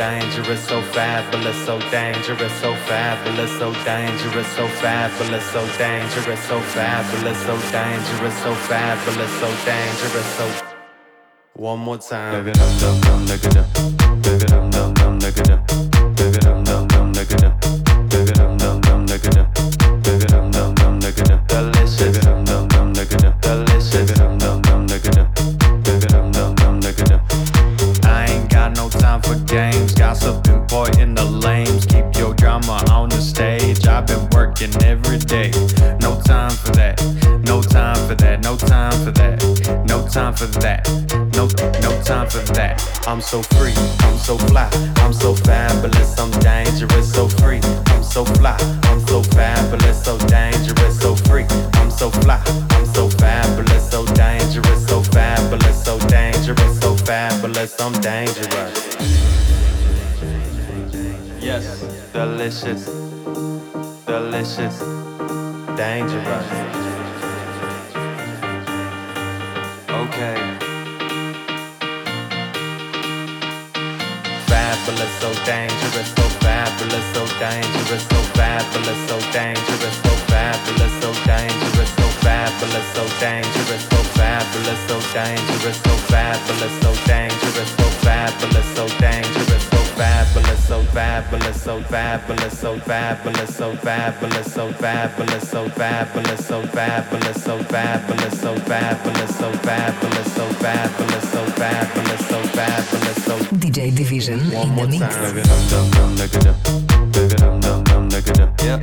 dangerous, so fabulous, so dangerous, so fabulous, so dangerous, so fabulous, so dangerous, so fabulous, so dangerous, so fabulous, so dangerous, so one more time. For that. No, no time for that. I'm so free, I'm so fly, I'm so fabulous, I'm dangerous, so free. I'm so fly, I'm so fabulous, so dangerous, so free. I'm so fly, I'm so fabulous, so dangerous, so fabulous, so dangerous, so fabulous, I'm dangerous. Yes, delicious, delicious, dangerous. Okay. Fabulous, so dangerous, so fabulous, so dangerous, so fabulous, so dangerous, so fabulous, so dangerous, so fabulous, so dangerous, so fabulous, so dangerous, so fabulous, so dangerous, so fabulous, so dangerous, fabulous, so fabulous, so fabulous, so fabulous, so fabulous, so fabulous, so fabulous, so fabulous, so fabulous, so fabulous, so fabulous, so fabulous, so fabulous, so fabulous, so DJ Division in the mix. Yeah.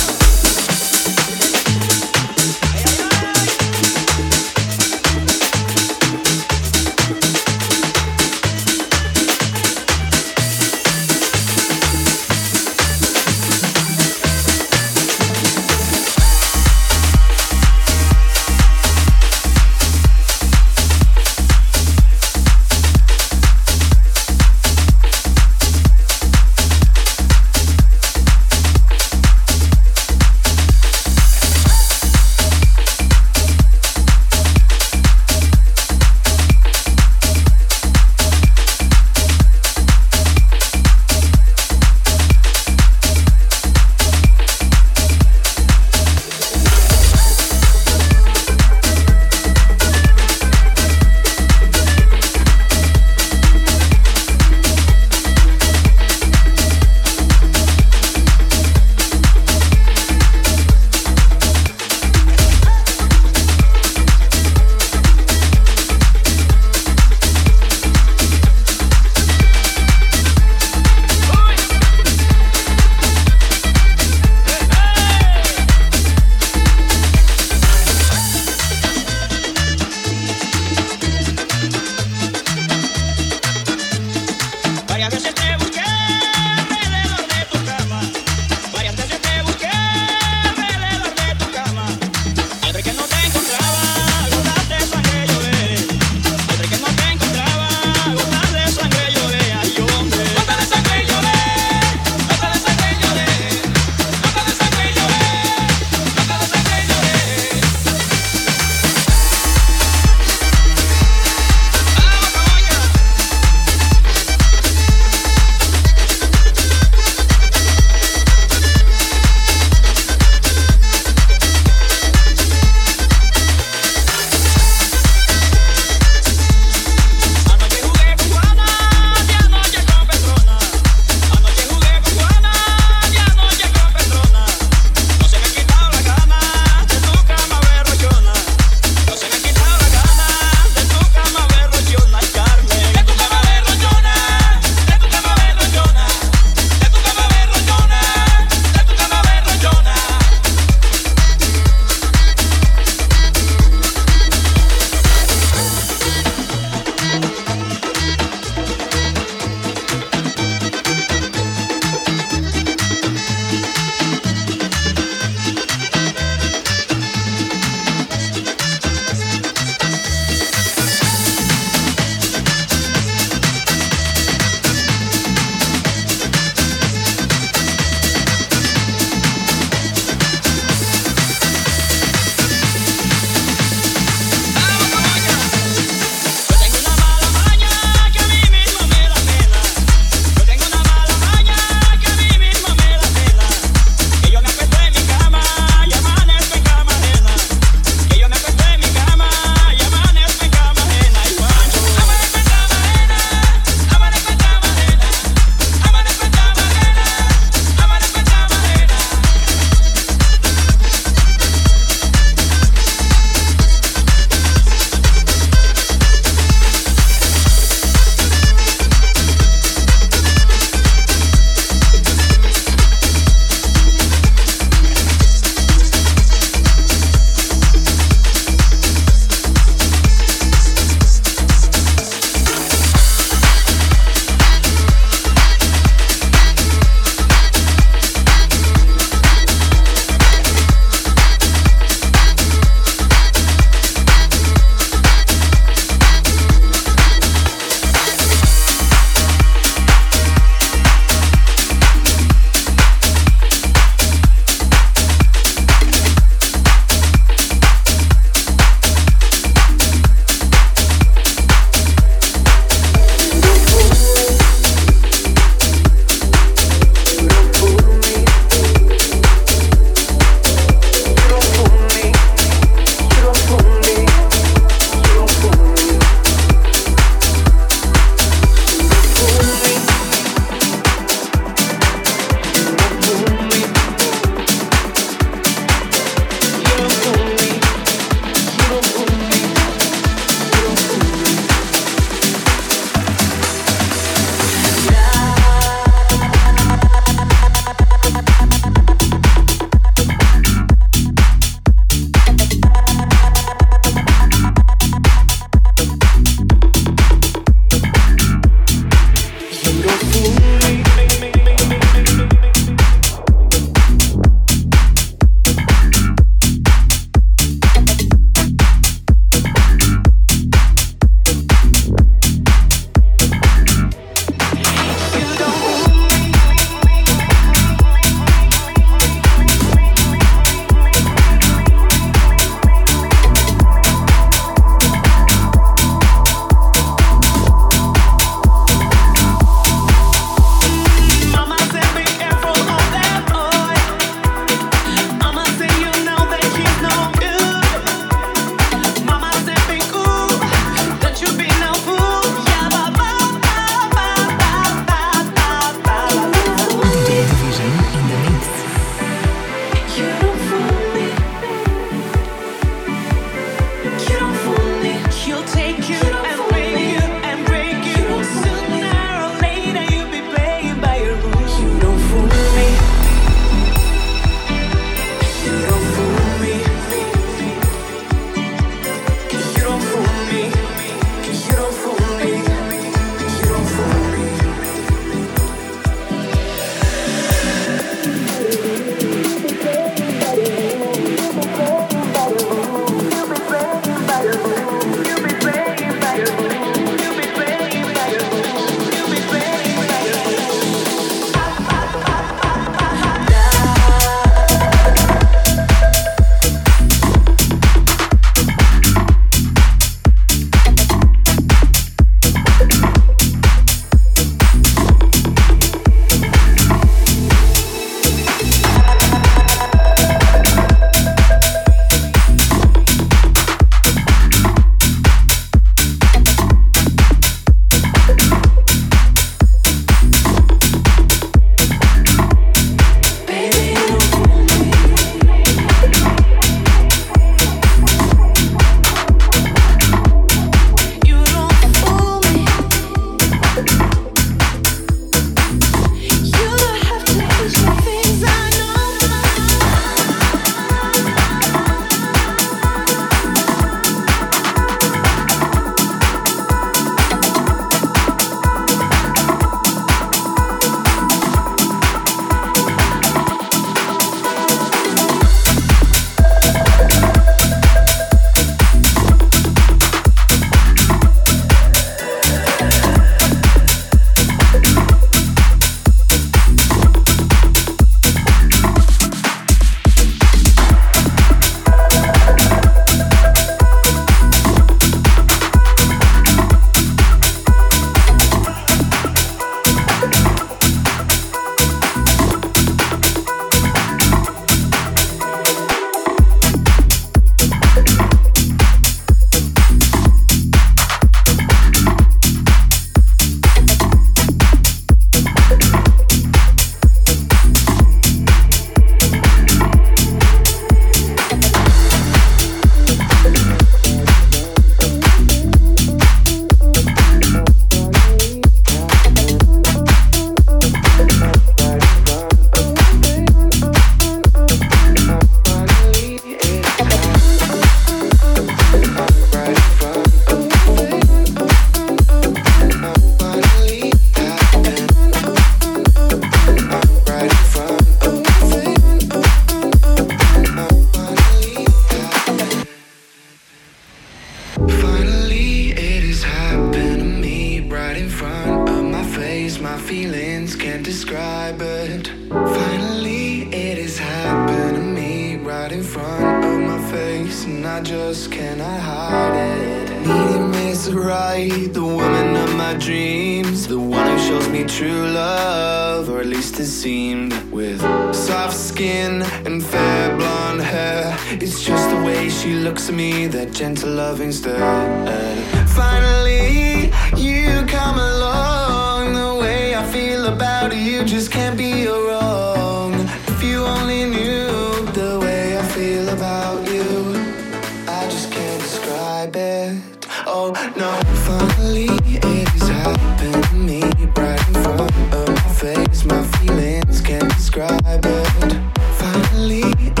bed. Oh no, finally it is happening right in front of my face. My feelings can't describe it. Finally.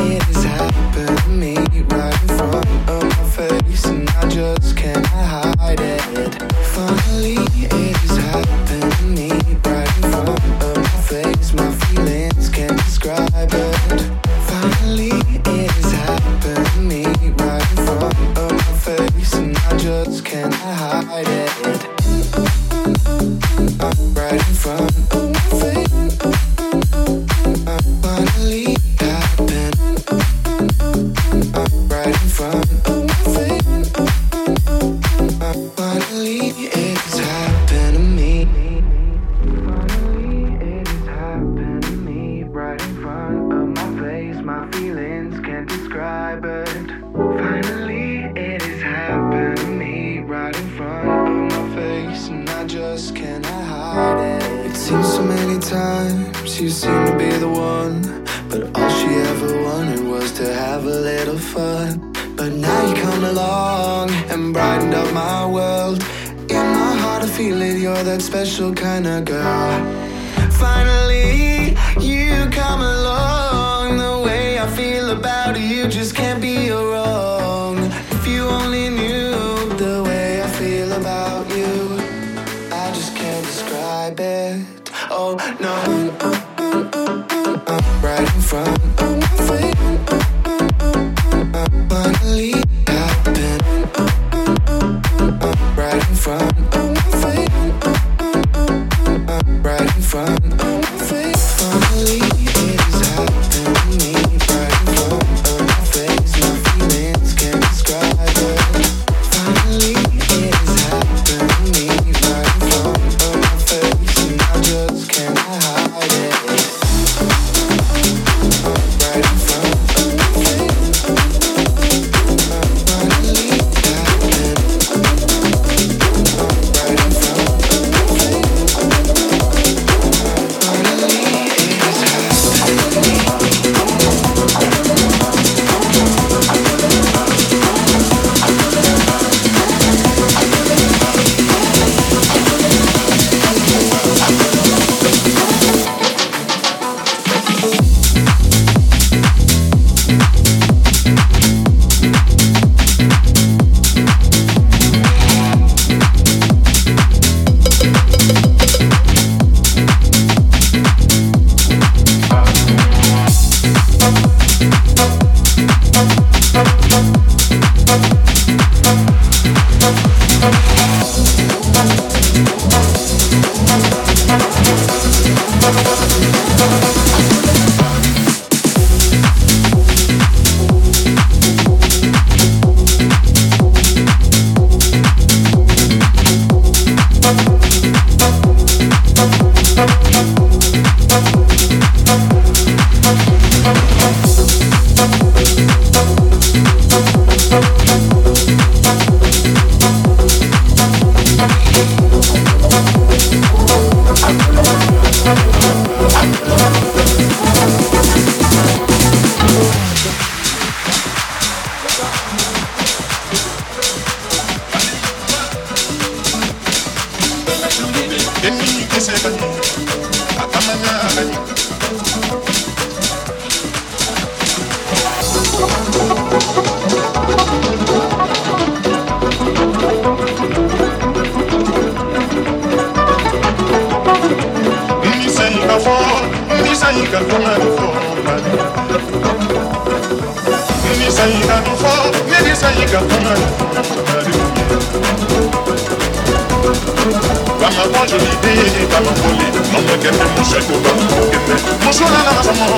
la folie Non te quemes, no sé tu tan juguete No suena nada más amor